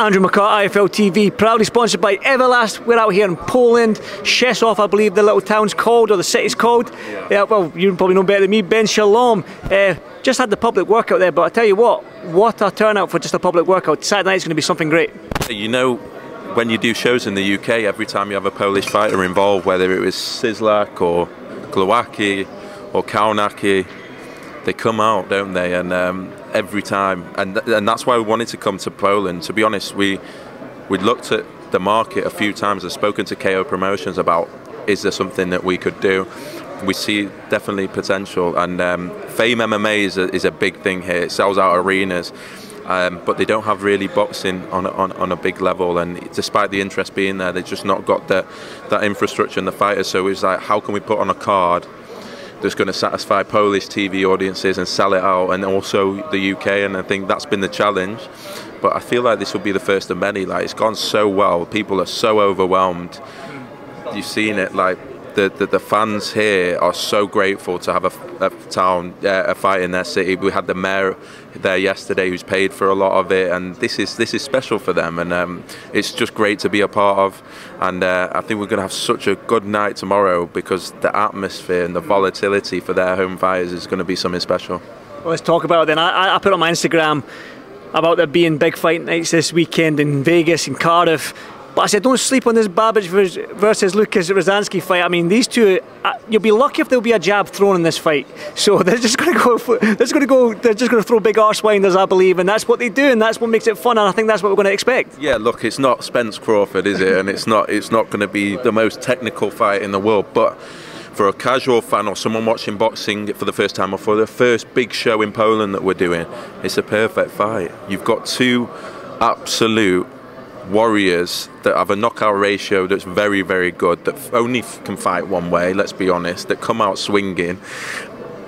Andrew McCart, IFL TV, proudly sponsored by Everlast. We're out here in Poland, Rzeszów, I believe the little town's called, or the city's called. Yeah. yeah well, you probably know better than me. Ben Shalom. Uh, just had the public workout there, but I tell you what, what a turnout for just a public workout. Saturday night's going to be something great. You know, when you do shows in the UK, every time you have a Polish fighter involved, whether it was Cieslak or Glowacki or Kownacki, they come out, don't they? And um, every time, and th- and that's why we wanted to come to Poland. To be honest, we we looked at the market a few times. I've spoken to KO Promotions about is there something that we could do. We see definitely potential, and um, Fame MMA is a, is a big thing here. It sells out arenas. Um, but they don't have really boxing on, on, on a big level. And despite the interest being there, they've just not got the, that infrastructure and the fighters. So it's like, how can we put on a card that's going to satisfy Polish TV audiences and sell it out, and also the UK? And I think that's been the challenge. But I feel like this will be the first of many. Like it's gone so well, people are so overwhelmed. You've seen it, like the, the, the, fans here are so grateful to have a, a town, uh, a fight in their city. We had the mayor there yesterday who's paid for a lot of it, and this is this is special for them, and um, it's just great to be a part of. And uh, I think we're going to have such a good night tomorrow because the atmosphere and the volatility for their home fighters is going to be something special. Well, let's talk about it then. I, I put on my Instagram about there being big fight nights this weekend in Vegas and Cardiff but I said, don't sleep on this Babic versus Lucas Rozanski fight. I mean, these two, uh, you'll be lucky if there'll be a jab thrown in this fight. So they're just going to go, they're just going to go. They're just going to throw big arse winders, I believe, and that's what they do, and that's what makes it fun. And I think that's what we're going to expect. Yeah, look, it's not Spence Crawford, is it? and it's not. It's not going to be the most technical fight in the world, but for a casual fan or someone watching boxing for the first time or for the first big show in Poland that we're doing, it's a perfect fight. You've got two absolute warriors that have a knockout ratio that's very, very good, that only can fight one way, let's be honest, that come out swinging.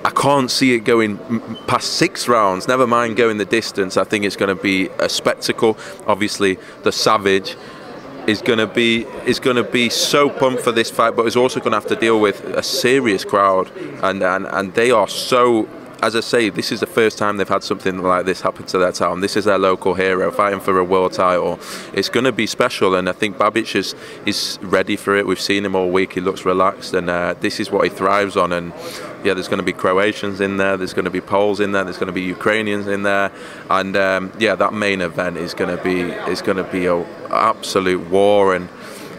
I can't see it going past six rounds, never mind going the distance. I think it's going to be a spectacle. Obviously, the Savage is going to be is going to be so pumped for this fight, but is also going to have to deal with a serious crowd, and and, and they are so as I say, this is the first time they've had something like this happen to their town. This is their local hero fighting for a world title. It's going to be special, and I think Babic is is ready for it. We've seen him all week. He looks relaxed, and uh, this is what he thrives on. And yeah, there's going to be Croatians in there. There's going to be Poles in there. There's going to be Ukrainians in there, and um, yeah, that main event is going to be is going to be an absolute war and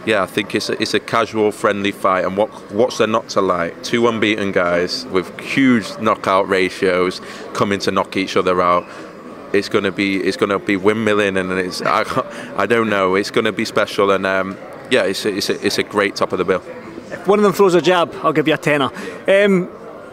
yeah, I think it's a, it's a casual, friendly fight. And what what's there not to like? Two unbeaten guys with huge knockout ratios coming to knock each other out. It's to be it's to be windmilling, and it's I, I don't know. It's to be special, and um, yeah, it's a, it's a, it's a great top of the bill. If one of them throws a jab, I'll give you a tenner. Um,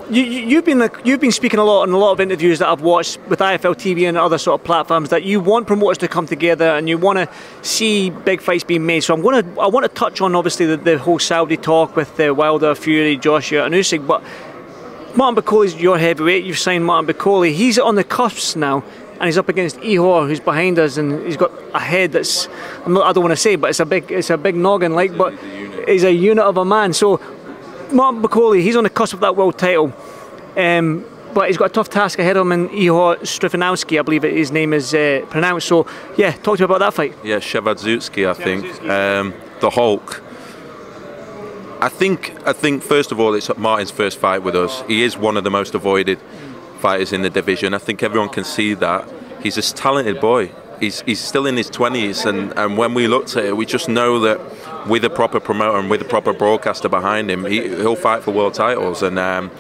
you, have been you've been speaking a lot in a lot of interviews that I've watched with IFL TV and other sort of platforms that you want promoters to come together and you want to see big fights being made. So I'm going to I want to touch on obviously the, the whole Saudi talk with the Wilder, Fury, Joshua, and Usyk, but Martin is your heavyweight. You've signed Martin Bakole. He's on the cusp now. and he's up against Ihor, who's behind us, and he's got a head that's I'm not, I don't want to say, but it's a big it's a big noggin like, but he's a unit of a man. So Martin Bakole, he's on the cusp of that world title. Um, but he's got a tough task ahead of him in Ihor Strifanowski, I believe his name is uh, pronounced. So, yeah, talk to me about that fight. Yeah, Shevardzutsky, I think. Um, the Hulk. I think, I think first of all, it's Martin's first fight with us. He is one of the most avoided fighters in the division. I think everyone can see that. He's a talented boy. He's, he's still in his 20s, and, and when we looked at it, we just know that with a proper promoter and with a proper broadcaster behind him, he, he'll fight for world titles. And um,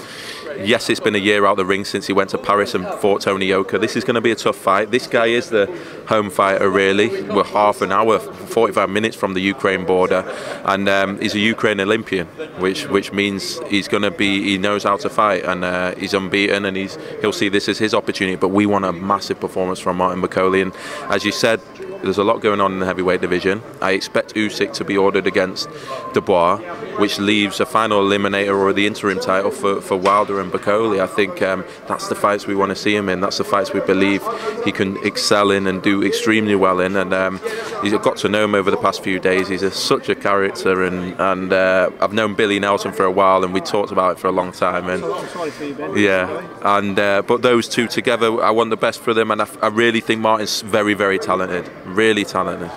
yes, it's been a year out the ring since he went to Paris and fought Tony Yoka. This is going to be a tough fight. This guy is the home fighter, really. We're half an hour, 45 minutes from the Ukraine border, and um, he's a Ukraine Olympian, which which means he's going to be. He knows how to fight, and uh, he's unbeaten, and he's he'll see this as his opportunity. But we want a massive performance from Martin Bakole, and as you said, there's a lot going on in the heavyweight division. I expect Usyk to be ordered against Dubois, which leaves a final eliminator or the interim title for, for Wilder and Bakole. I think um, that's the fights we want to see him in. That's the fights we believe he can excel in and do extremely well in. And um, he's got to know him over the past few days. He's a, such a character, and and uh, I've known Billy Nelson for a while, and we talked about it for a long time. And yeah, and uh, but those two together, I want the best for them, and I, I really think Martin's very, very talented really talented.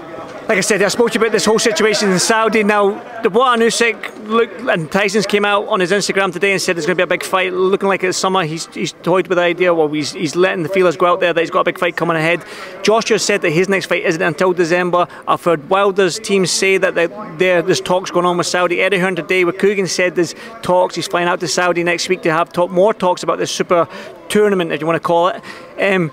Like I said, I spoke to you about this whole situation in Saudi. Now, the and Usyk, look, and Tyson's came out on his Instagram today and said there's going to be a big fight. Looking like it's summer, he's, he's toyed with the idea. Well, he's, he's letting the feelers go out there that he's got a big fight coming ahead. Joshua said that his next fight isn't until December. I've heard Wilder's team say that there there's talks going on with Saudi. Eddie Hearn today with Coogan said there's talks. He's flying out to Saudi next week to have talk, more talks about this super tournament, if you want to call it. Um,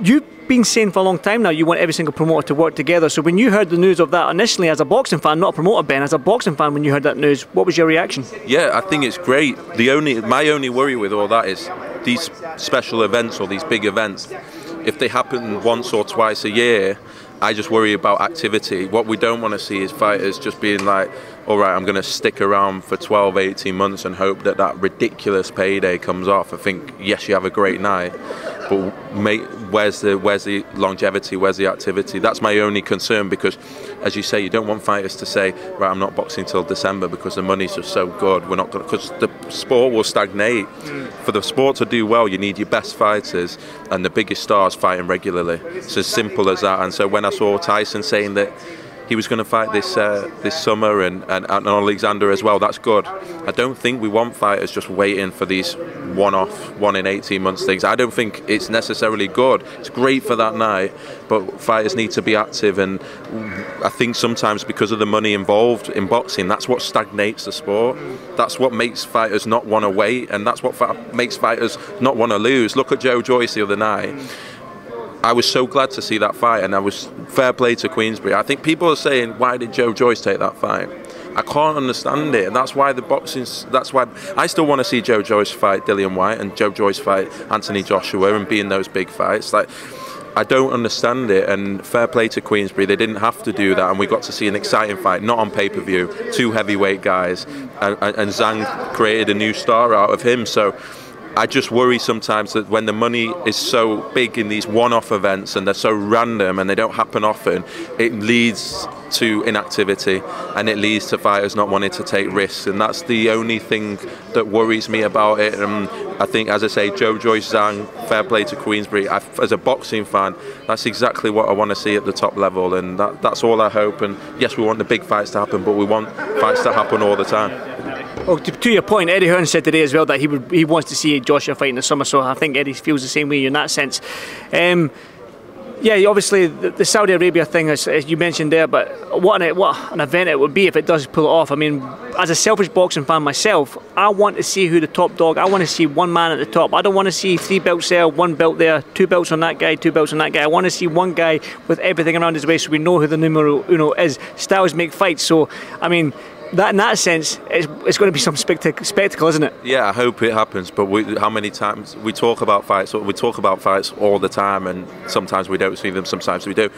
you been saying for a long time now you want every single promoter to work together. So when you heard the news of that initially as a boxing fan, not a promoter, Ben, as a boxing fan, when you heard that news, what was your reaction? Yeah, I think it's great. The only my only worry with all that is these special events or these big events, if they happen once or twice a year. I just worry about activity. What we don't want to see is fighters just being like, all right, I'm going to stick around for 12, 18 months and hope that that ridiculous payday comes off. I think, yes, you have a great night, but mate, where's the where's the longevity? Where's the activity? That's my only concern because, as you say, you don't want fighters to say, right, I'm not boxing till December because the money's just so good. We're not going because the sport will stagnate. Mm. For the sport to do well, you need your best fighters and the biggest stars fighting regularly. It's as simple as that. And so when I saw Tyson saying that he was going to fight this uh, this summer and, and, and Alexander as well. That's good. I don't think we want fighters just waiting for these one-off, one in 18 months things. I don't think it's necessarily good. It's great for that night, but fighters need to be active. And I think sometimes because of the money involved in boxing, that's what stagnates the sport. That's what makes fighters not want to wait, and that's what makes fighters not want to lose. Look at Joe Joyce the other night I was so glad to see that fight, and I was fair play to Queensberry. I think people are saying, why did Joe Joyce take that fight? I can't understand it, and that's why the boxing. That's why I still want to see Joe Joyce fight Dillian Whyte and Joe Joyce fight Anthony Joshua and be in those big fights. Like I don't understand it, and fair play to Queensberry. They didn't have to do that, and we got to see an exciting fight, not on pay per view. Two heavyweight guys, and, and Zhang created a new star out of him. So I just worry sometimes that when the money is so big in these one-off events and they're so random and they don't happen often, it leads to inactivity and it leads to fighters not wanting to take risks. And that's the only thing that worries me about it. And I think, as I say, Joe Joyce Zhang, fair play to Queensberry I, as a boxing fan, that's exactly what I want to see at the top level, and that, that's all I hope. And yes, we want the big fights to happen, but we want fights to happen all the time. Well, to, to, your point, Eddie Hearn said today as well that he would he wants to see Joshua fight in the summer. So I think Eddie feels the same way in that sense. Um, yeah, obviously the, the, Saudi Arabia thing, as, as, you mentioned there, but what an, what an event it would be if it does pull it off. I mean, as a selfish boxing fan myself, I want to see who the top dog. I want to see one man at the top. I don't want to see three belts there, one belt there, two belts on that guy, two belts on that guy. I want to see one guy with everything around his waist, so we know who the numero uno is. Styles make fights, so I mean that in that sense, it's, it's going to be some spectac- spectacle, isn't it? Yeah, I hope it happens. But we, how many times we talk about fights? We talk about fights all the time, and sometimes we don't see them. Sometimes we do.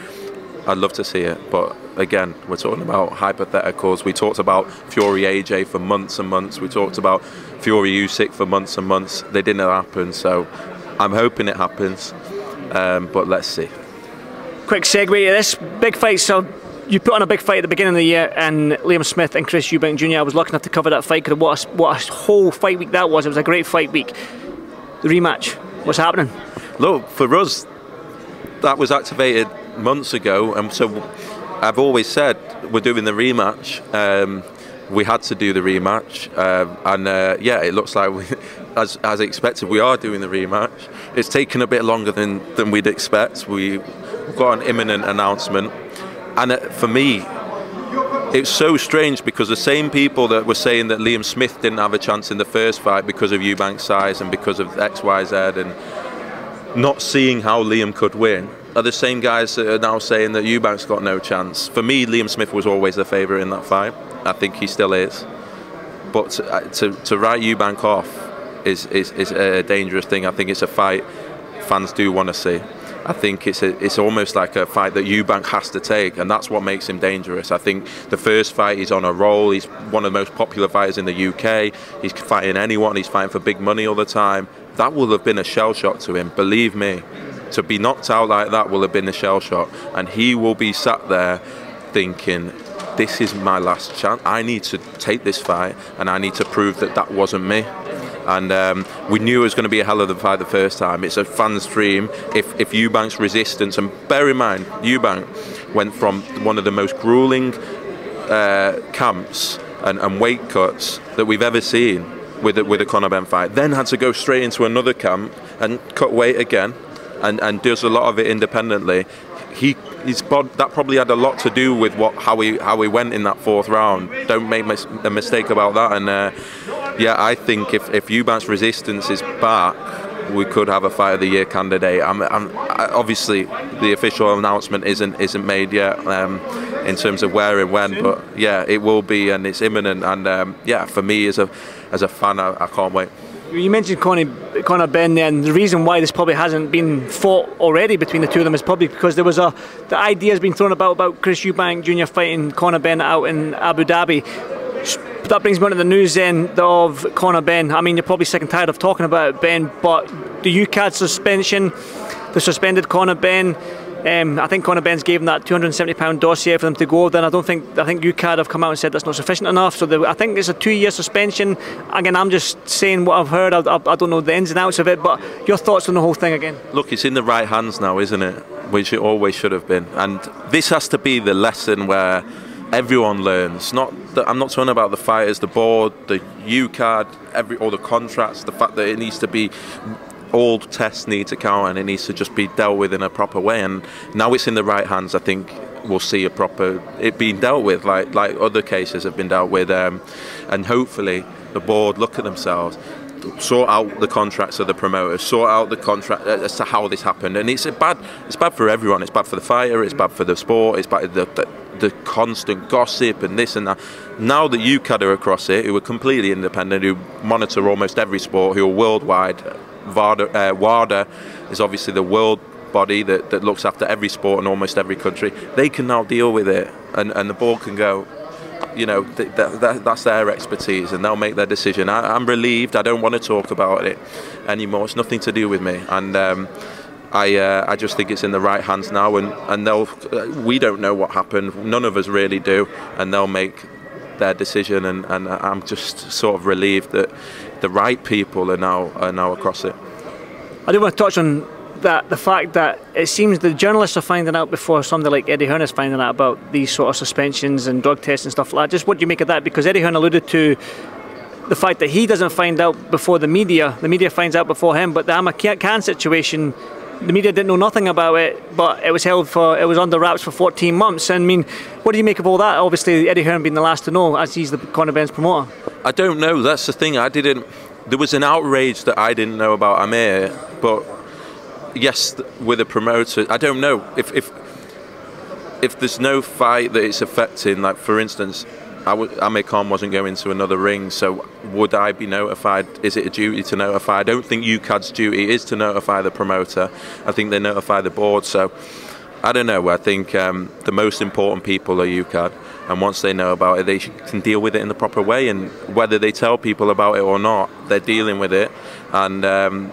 I'd love to see it, but again, we're talking about hypotheticals. We talked about Fury AJ for months and months. We talked about Fury Usyk for months and months. They didn't happen, so I'm hoping it happens. Um, but let's see. Quick segue to this big fight. So you put on a big fight at the beginning of the year, and Liam Smith and Chris Eubank Jr. I was lucky enough to cover that fight. Because what a, what a whole fight week that was. It was a great fight week. The rematch. What's happening? Look, for us, that was activated months ago, and so I've always said we're doing the rematch. Um, we had to do the rematch, uh, and uh, yeah, it looks like we, as as expected, we are doing the rematch. It's taken a bit longer than than we'd expect. We, we've got an imminent announcement, and uh, for me. It's so strange because the same people that were saying that Liam Smith didn't have a chance in the first fight because of Eubank's size and because of X, Y, Z, and not seeing how Liam could win are the same guys that are now saying that Eubank's got no chance. For me, Liam Smith was always the favourite in that fight. I think he still is. But to, uh, to, to write Eubank off is, is, is a dangerous thing. I think it's a fight fans do want to see. I think it's a, it's almost like a fight that Eubank has to take, and that's what makes him dangerous. I think the first fight he's on a roll. He's one of the most popular fighters in the UK. He's fighting anyone. He's fighting for big money all the time. That will have been a shell shock to him. Believe me, to be knocked out like that will have been a shell shock, and he will be sat there thinking. This is my last chance. I need to take this fight, and I need to prove that that wasn't me and um, we knew it was going to be a hell of a fight the first time. It's a fan's dream. If if Eubank's resistance, and bear in mind, Eubank went from one of the most grueling uh, camps and, and, weight cuts that we've ever seen with a, with a Conor Benn fight. Then had to go straight into another camp and cut weight again, and, and does a lot of it independently. He his that probably had a lot to do with what how he how he went in that fourth round. Don't make mis- a mistake about that. And uh, yeah, I think if if Eubank's resistance is back, we could have a fight of the year candidate. I'm, I'm, obviously the official announcement isn't isn't made yet um, in terms of where and when, but yeah, it will be and it's imminent. And um, yeah, for me as a as a fan, I, I can't wait. You mentioned Conor, Conor there, and the reason why this probably hasn't been fought already between the two of them is probably because there was a the idea has been thrown about about Chris Eubank Jr. fighting Conor Benn out in Abu Dhabi. That brings me on to the news then of Conor Benn. I mean, you're probably sick and tired of talking about Ben, but the UKAD suspension, the suspended Conor Benn. Um, I think Conor Benn's gave them that 270 pound dossier for them to go. Then I don't think I think UKAD have come out and said that's not sufficient enough. So I think it's a two-year suspension. Again, I'm just saying what I've heard. I, I, I, don't know the ins and outs of it, but your thoughts on the whole thing again? Look, it's in the right hands now, isn't it? Which it always should have been. And this has to be the lesson where everyone learns. Not that I'm not talking about the fighters, the board, the UKAD, every all the contracts. The fact that it needs to be all tests need to count and it needs to just be dealt with in a proper way. And now it's in the right hands. I think we'll see a proper it being dealt with like like other cases have been dealt with. Um, and hopefully the board look at themselves sort out the contracts of the promoters, sort out the contract uh, as to how this happened. And it's bad. It's bad for everyone. It's bad for the fighter. It's bad for the sport. It's bad the, the, the constant gossip and this and that. Now that UKAD are across it, who are completely independent, who monitor almost every sport, who are worldwide. VADA, uh, WADA is obviously the world body that, that looks after every sport in almost every country. They can now deal with it, and, and the board can go. You know th- th- that's their expertise, and they'll make their decision. I, am relieved. I don't want to talk about it anymore. It's nothing to do with me, and um, I uh, I just think it's in the right hands now, and and they'll. We don't know what happened. None of us really do, and they'll make their decision. And, and I'm just sort of relieved that the right people are now are now across it. I do want to touch on that the fact that it seems the journalists are finding out before somebody like Eddie Hearn is finding out about these sort of suspensions and drug tests and stuff like that. Just what do you make of that? Because Eddie Hearn alluded to the fact that he doesn't find out before the media, the media finds out before him. But the Amar Khan situation, the media didn't know nothing about it, but it was held for, it was under wraps for 14 months. And I mean, what do you make of all that? Obviously, Eddie Hearn being the last to know, as he's the Conor Benn's promoter. I don't know. That's the thing. I didn't. There was an outrage that I didn't know about Amir, but yes, with a promoter, I don't know if if if there's no fight that it's affecting. Like for instance, Amir Khan wasn't going to another ring, so would I be notified? Is it a duty to notify? I don't think UKAD's duty is to notify the promoter. I think they notify the board. So I don't know. I think um, the most important people are UKAD, and once they know about it, they can deal with it in the proper way. And whether they tell people about it or not, they're dealing with it. And um,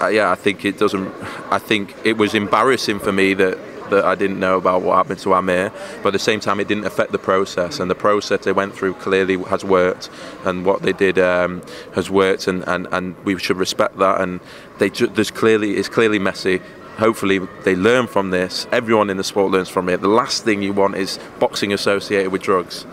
yeah, I think it doesn't. I think it was embarrassing for me that that I didn't know about what happened to Amir, but at the same time, it didn't affect the process, and the process they went through clearly has worked, and what they did um, has worked, and, and, and we should respect that. And they there's clearly it's clearly messy. Hopefully, they learn from this. Everyone in the sport learns from it. The last thing you want is boxing associated with drugs.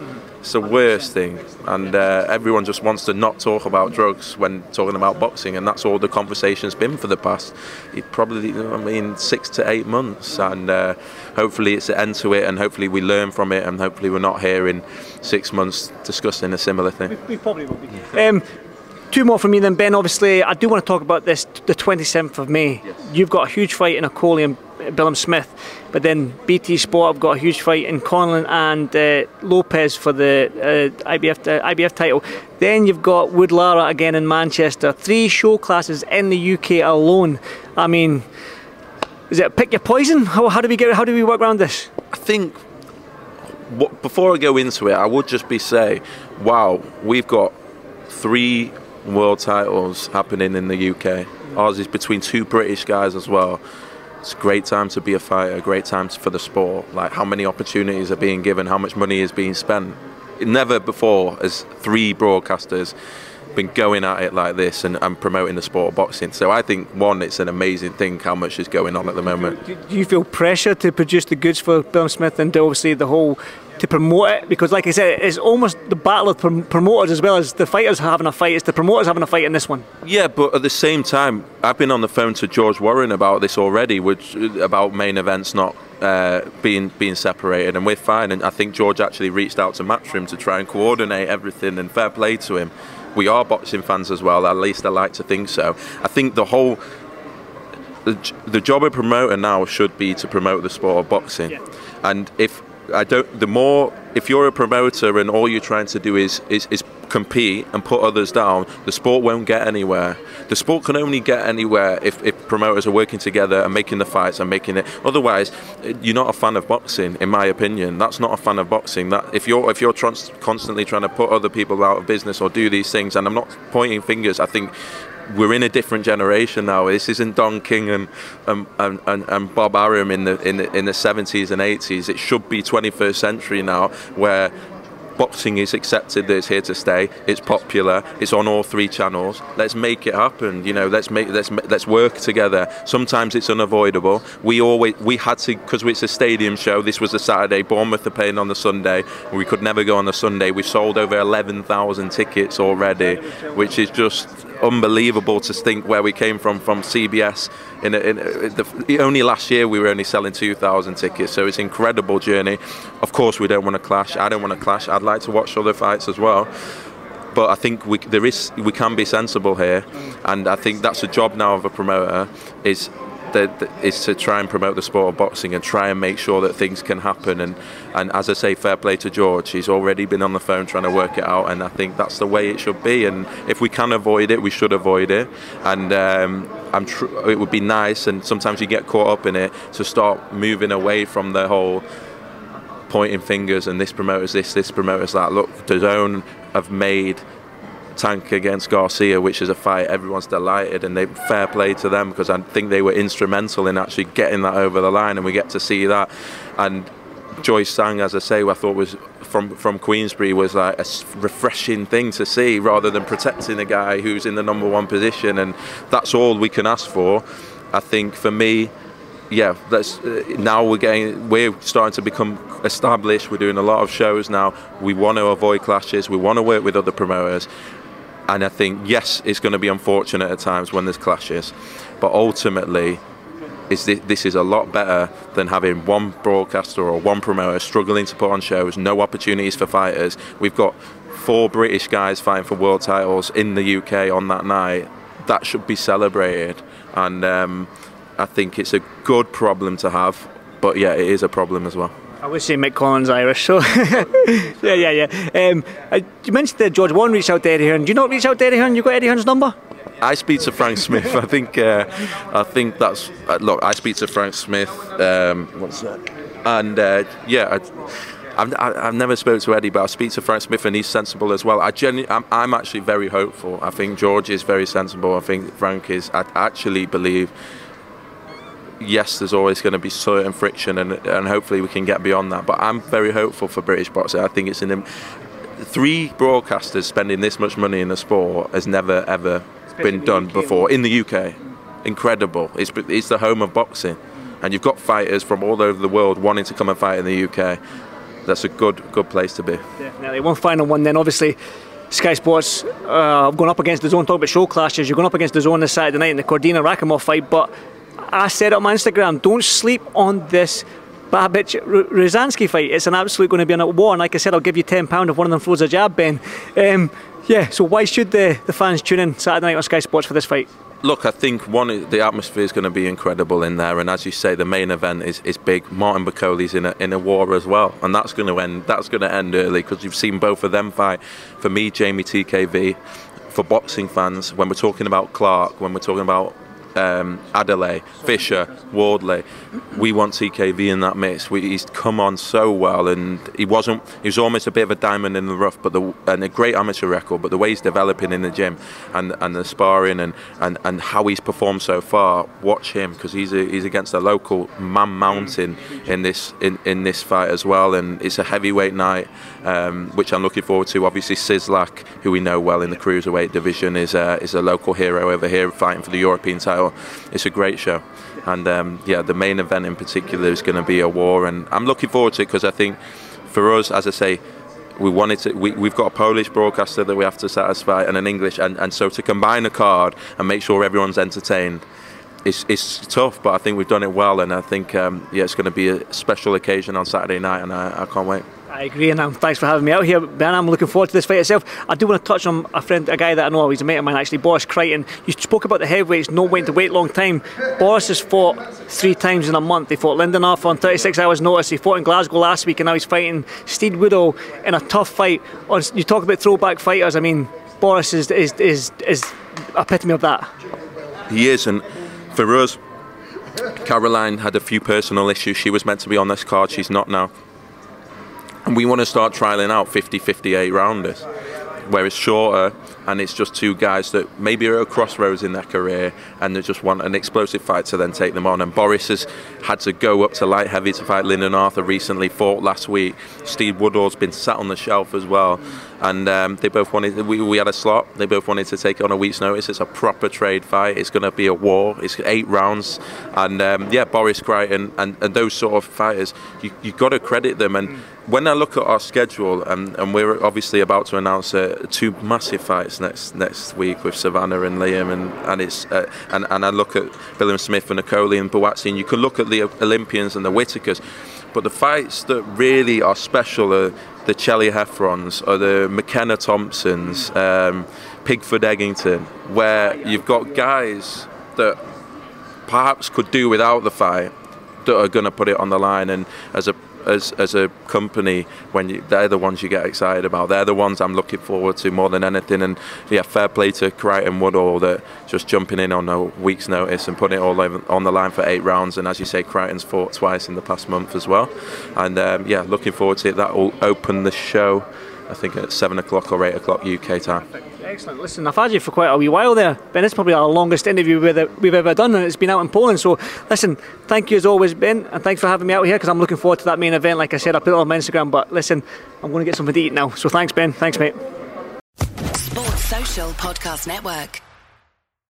It's the worst thing, and uh, everyone just wants to not talk about drugs when talking about boxing, and that's all the conversation's been for the past, it probably, I mean, six to eight months, and uh, hopefully it's an end to it, and hopefully we learn from it, and hopefully we're not here in six months discussing a similar thing. We probably will be. Um, two more from me then, Ben. Obviously, I do want to talk about this, the 27th of May. You've got a huge fight in Okolie and Billam-Smith, but then BT Sport have got a huge fight in Conlan and uh, Lopez for the uh, IBF uh, IBF title. Then you've got Wood Lara again in Manchester. Three show classes in the UK alone. I mean, is it pick your poison? How, how do we get? How do we work around this? I think what, before I go into it, I would just be say, wow, we've got three world titles happening in the UK. Ours is between two British guys as well. It's a great time to be a fighter, great time for the sport. Like how many opportunities are being given, how much money is being spent. Never before as three broadcasters been going at it like this and, and promoting the sport of boxing. So I think one, it's an amazing thing how much is going on at the moment. Do you feel pressure to produce the goods for Billam-Smith and obviously the whole to promote it? Because, like I said, it's almost the battle of prom- promoters as well as the fighters having a fight. It's the promoters having a fight in this one. Yeah, but at the same time, I've been on the phone to George Warren about this already, which about main events not uh, being being separated, and we're fine. And I think George actually reached out to Matchroom to try and coordinate everything, and fair play to him. We are boxing fans as well, at least I like to think so. I think the whole the, the job of promoter now should be to promote the sport of boxing, Yeah. and if I don't, the more if you're a promoter and all you're trying to do is, is is compete and put others down, the sport won't get anywhere. The sport can only get anywhere if, if promoters are working together and making the fights and making it. Otherwise, you're not a fan of boxing, in my opinion. That's not a fan of boxing. That if you're if you're constantly trying to put other people out of business or do these things, and I'm not pointing fingers. I think we're in a different generation now. This isn't Don King and and, and, and, and Bob Arum in the in the in the 70s and 80s. It should be 21st century now, where boxing is accepted that it's here to stay. It's popular. It's on all three channels. Let's make it happen. You know, let's make let's let's work together. Sometimes it's unavoidable. We always we had to because it's a stadium show. This was a Saturday. Bournemouth are playing on the Sunday. We could never go on the Sunday. We sold over 11,000 tickets already, which is just unbelievable to think where we came from from CBS. In, in the, only last year we were only selling 2,000 tickets, so it's incredible journey. Of course, we don't want to clash. I don't want to clash. I'd like to watch other fights as well. But I think we there is we can be sensible here, and I think that's the job now of a promoter is is to try and promote the sport of boxing and try and make sure that things can happen. And, and as I say, fair play to George. He's already been on the phone trying to work it out, and I think that's the way it should be. And if we can avoid it, we should avoid it. And um, I'm tr- it would be nice, and sometimes you get caught up in it, to start moving away from the whole pointing fingers and this promoter's this, this promoter's that. Look, DAZN have made Tank against Garcia, which is a fight everyone's delighted, and they fair play to them because I think they were instrumental in actually getting that over the line, and we get to see that. And Joyce Zhang, as I say, I thought was from from Queensberry was like a refreshing thing to see, rather than protecting a guy who's in the number one position, and that's all we can ask for. I think for me, yeah, that's uh, now we're getting we're starting to become established. We're doing a lot of shows now. We want to avoid clashes. We want to work with other promoters. And I think yes, it's going to be unfortunate at times when there's clashes, but ultimately, is this, this is a lot better than having one broadcaster or one promoter struggling to put on shows, no opportunities for fighters. We've got four British guys fighting for world titles in the UK on that night. That should be celebrated, and um, I think it's a good problem to have. But yeah, it is a problem as well. I would say Mick Conlan's Irish, so yeah, yeah, yeah. Um, uh, you mentioned that George Warren reached out to Eddie Hearn. Do you not reach out to Eddie Hearn? You got Eddie Hearn's number? I speak to Frank Smith. I think uh, I think that's uh, look. I speak to Frank Smith. Um, what's that? And uh, yeah, I, I've, I've never spoke to Eddie, but I speak to Frank Smith, and he's sensible as well. I genu- I'm, I'm actually very hopeful. I think George is very sensible. I think Frank is. I actually believe. Yes, there's always going to be certain friction, and, and hopefully we can get beyond that. But I'm very hopeful for British boxing. I think it's an three broadcasters spending this much money in a sport has never ever been done before in the UK. Incredible. It's, it's the home of boxing. And you've got fighters from all over the world wanting to come and fight in the UK. That's a good good place to be. Definitely. One final one then, obviously. Sky Sports uh, going up against DAZN. Talk about show clashes. You're going up against DAZN this Saturday night in the Cordina Rakhimov fight. But I said on my Instagram, don't sleep on this Babic Rozanski fight. It's an absolute going to be a war. And like I said, I'll give you £10 if one of them throws a jab, Ben. Um, yeah, so why should the, the fans tune in Saturday night on Sky Sports for this fight? Look, I think one, the atmosphere is going to be incredible in there, and as you say, the main event is, is big. Martin Bakole's in a in a war as well, and that's going to end. That's going to end early because you've seen both of them fight. For me, Jamie TKV, for boxing fans, when we're talking about Clarke, when we're talking about um, Adeleye, Fisher, Wardley. We want TKV in that mix. We, he's come on so well, and he wasn't. He was almost a bit of a diamond in the rough, but the and a great amateur record. But the way he's developing in the gym and, and the sparring and, and, and how he's performed so far, watch him because he's a, he's against a local man mountain in this in, in this fight as well, and it's a heavyweight night, um, which I'm looking forward to. Obviously, Cieslak, who we know well in the cruiserweight division, is a, is a local hero over here fighting for the European title it's a great show. And um, yeah, the main event in particular is going to be a war, and I'm looking forward to it because I think for us, as I say, we wanted to. We, we've got a Polish broadcaster that we have to satisfy, and an English, and, and so to combine a card and make sure everyone's entertained. It's, it's tough, but I think we've done it well, and I think um, yeah, it's going to be a special occasion on Saturday night, and I, I can't wait. I agree, and um, thanks for having me out here, Ben. I'm looking forward to this fight itself. I do want to touch on a friend, a guy that I know, he's a mate of mine actually, Boris Crighton. You spoke about the heavyweights not waiting to wait a long time. Boris has fought three times in a month. He fought Lyndon Lindenhoff on 36 hours' notice. He fought in Glasgow last week, and now he's fighting Steve Woodall in a tough fight. You talk about throwback fighters. I mean, Boris is is is, is epitome of that. He is, and for us, Caroline had a few personal issues. She was meant to be on this card. She's not now. And we want to start trialing out 50 58 rounders where it's shorter and it's just two guys that maybe are at a crossroads in their career and they just want an explosive fight to then take them on. And Boris has had to go up to light heavy to fight Lyndon Arthur recently, fought last week. Steve Woodall's been sat on the shelf as well. And um, they both wanted, we, we had a slot, they both wanted to take it on a week's notice. It's a proper trade fight, it's going to be a war, it's eight rounds. And um, yeah, Boris Crighton and, and those sort of fighters, you, you've got to credit them. And when I look at our schedule, and, and we're obviously about to announce uh, two massive fights next next week with Savannah and Liam, and and it's uh, and and I look at Billam-Smith and Okolie and Buatsi, and you can look at the Olympians and the Whitakers, but the fights that really are special are the Chelly Heffrons or the McKenna Thompsons, um, Pigford Eggington, where you've got guys that perhaps could do without the fight that are going to put it on the line, and as a as, as a company when you, they're the ones you get excited about. They're the ones I'm looking forward to more than anything. And yeah, fair play to Crighton Woodall that just jumping in on a week's notice and putting it all on the line for eight rounds. And as you say, Crighton's fought twice in the past month as well. And um, yeah, looking forward to it. That will open the show. I think at seven o'clock or eight o'clock UK time. Excellent. Listen, I've had you for quite a wee while there, Ben. It's probably our longest interview we've ever done, and it's been out in Poland. So, listen, thank you as always, Ben, and thanks for having me out here because I'm looking forward to that main event. Like I said, I put it on my Instagram, but listen, I'm going to get something to eat now. So, thanks, Ben. Thanks, mate. Sports Social Podcast Network.